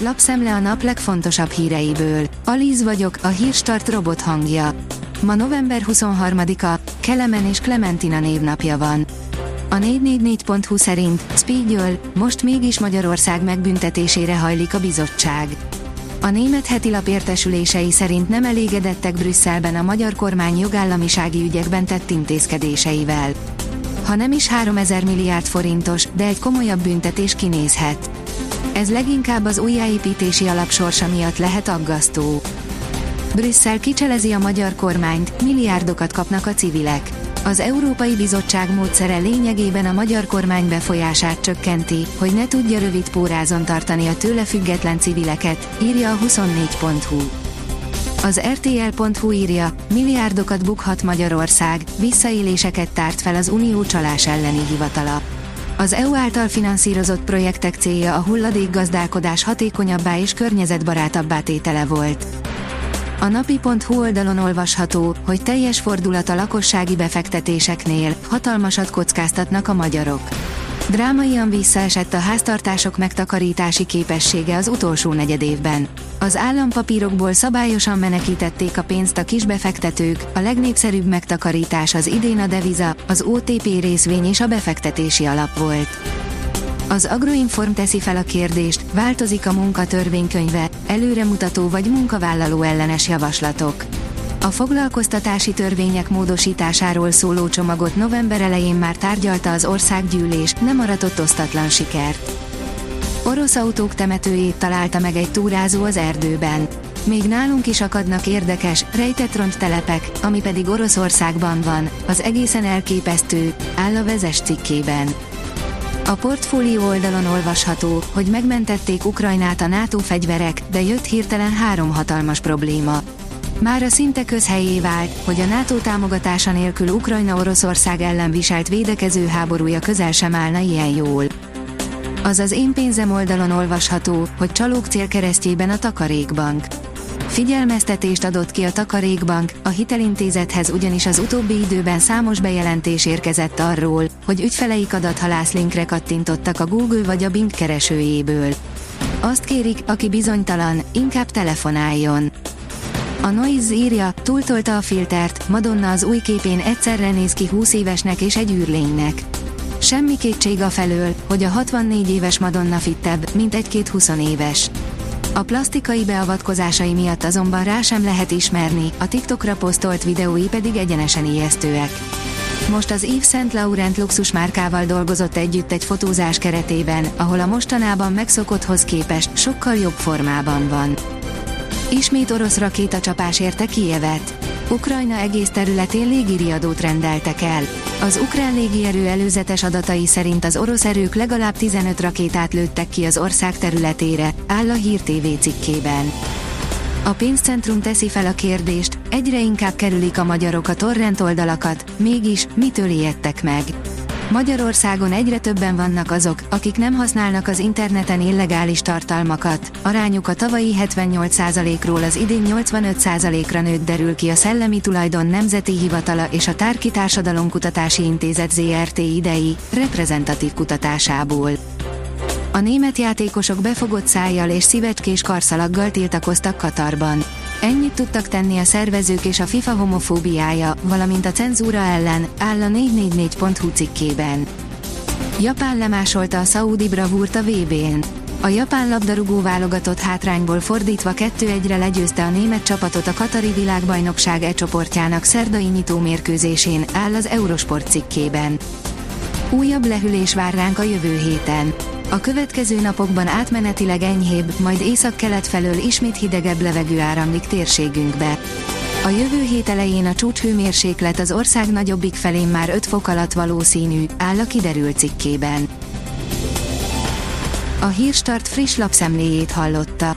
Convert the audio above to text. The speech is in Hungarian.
Lapszemle a nap legfontosabb híreiből. Alíz vagyok, a hírstart robot hangja. Ma november 23-a, Kelemen és Clementina névnapja van. A 444.hu szerint Spiegel, most mégis Magyarország megbüntetésére hajlik a bizottság. A német heti lap értesülései szerint nem elégedettek Brüsszelben a magyar kormány jogállamisági ügyekben tett intézkedéseivel. Ha nem is 3000 milliárd forintos, de egy komolyabb büntetés kinézhet. Ez leginkább az újjáépítési alapsorsa miatt lehet aggasztó. Brüsszel kicselezi a magyar kormányt, milliárdokat kapnak a civilek. Az Európai Bizottság módszere lényegében a magyar kormány befolyását csökkenti, hogy ne tudja rövid pórázon tartani a tőle független civileket, írja a 24.hu. Az RTL.hu írja, milliárdokat bukhat Magyarország, visszaéléseket tárt fel az Unió csalás elleni hivatala. Az EU által finanszírozott projektek célja a hulladékgazdálkodás hatékonyabbá és környezetbarátabbá tétele volt. A napi.hu oldalon olvasható, hogy teljes fordulat a lakossági befektetéseknél, hatalmasat kockáztatnak a magyarok. Drámaian visszaesett a háztartások megtakarítási képessége az utolsó negyedévben. Az állampapírokból szabályosan menekítették a pénzt a kisbefektetők, a legnépszerűbb megtakarítás az idén a deviza, az OTP részvény és a befektetési alap volt. Az Agroinform teszi fel a kérdést, változik a munkatörvénykönyve, előremutató vagy munkavállaló ellenes javaslatok. A foglalkoztatási törvények módosításáról szóló csomagot november elején már tárgyalta az országgyűlés, nem aratott osztatlan sikert. Orosz autók temetőjét találta meg egy túrázó az erdőben. Még nálunk is akadnak érdekes, rejtett telepek, ami pedig Oroszországban van, az egészen elképesztő, áll a vezes cikkében. A portfólió oldalon olvasható, hogy megmentették Ukrajnát a NATO fegyverek, de jött hirtelen három hatalmas probléma. Már a szinte közhelyé vált, hogy a NATO támogatása nélkül Ukrajna Oroszország ellen viselt védekező háborúja közel sem állna ilyen jól. Az az én pénzem oldalon olvasható, hogy csalók célkeresztjében a Takarékbank. Figyelmeztetést adott ki a Takarékbank, a hitelintézethez ugyanis az utóbbi időben számos bejelentés érkezett arról, hogy ügyfeleik adathalászlinkre kattintottak a Google vagy a Bing keresőjéből. Azt kérik, aki bizonytalan, inkább telefonáljon. A Noise írja, túltolta a filtert, Madonna az új képén egyszerre néz ki 20 évesnek és egy űrlénynek. Semmi kétség a felől, hogy a 64 éves Madonna fittebb, mint egy-két 20 éves. A plastikai beavatkozásai miatt azonban rá sem lehet ismerni, a TikTokra posztolt videói pedig egyenesen ijesztőek. Most az Yves Saint Laurent luxus márkával dolgozott együtt egy fotózás keretében, ahol a mostanában megszokotthoz képest sokkal jobb formában van. Ismét orosz rakétacsapás érte Kijevet. Ukrajna egész területén légiriadót rendeltek el. Az ukrán légierő előzetes adatai szerint az orosz erők legalább 15 rakétát lőttek ki az ország területére, áll a Hír TV cikkében. A pénzcentrum teszi fel a kérdést, egyre inkább kerülik a magyarok a torrent oldalakat, mégis mitől ijedtek meg? Magyarországon egyre többen vannak azok, akik nem használnak az interneten illegális tartalmakat. Arányuk a tavalyi 78%-ról az idén 85%-ra nőtt derül ki a Szellemi Tulajdon Nemzeti Hivatala és a Tárki Társadalomkutatási Intézet ZRT idei, reprezentatív kutatásából. A német játékosok befogott szájjal és szívecskés karszalaggal tiltakoztak Katarban. Ennyit tudtak tenni a szervezők és a FIFA homofóbiája, valamint a cenzúra ellen, áll a 444.hu cikkében. Japán lemásolta a szaúdi bravúrt a VB-n. A japán labdarúgó válogatott hátrányból fordítva 2-1-re legyőzte a német csapatot a Katari világbajnokság E csoportjának szerdai nyitó mérkőzésén, áll az Eurosport cikkében. Újabb lehűlés vár ránk a jövő héten. A következő napokban átmenetileg enyhébb, majd észak-kelet felől ismét hidegebb levegő áramlik térségünkbe. A jövő hét elején a csúcshőmérséklet az ország nagyobbik felén már 5 fok alatt valószínű, áll a kiderült cikkében. A Hírstart friss lapszemléjét hallotta.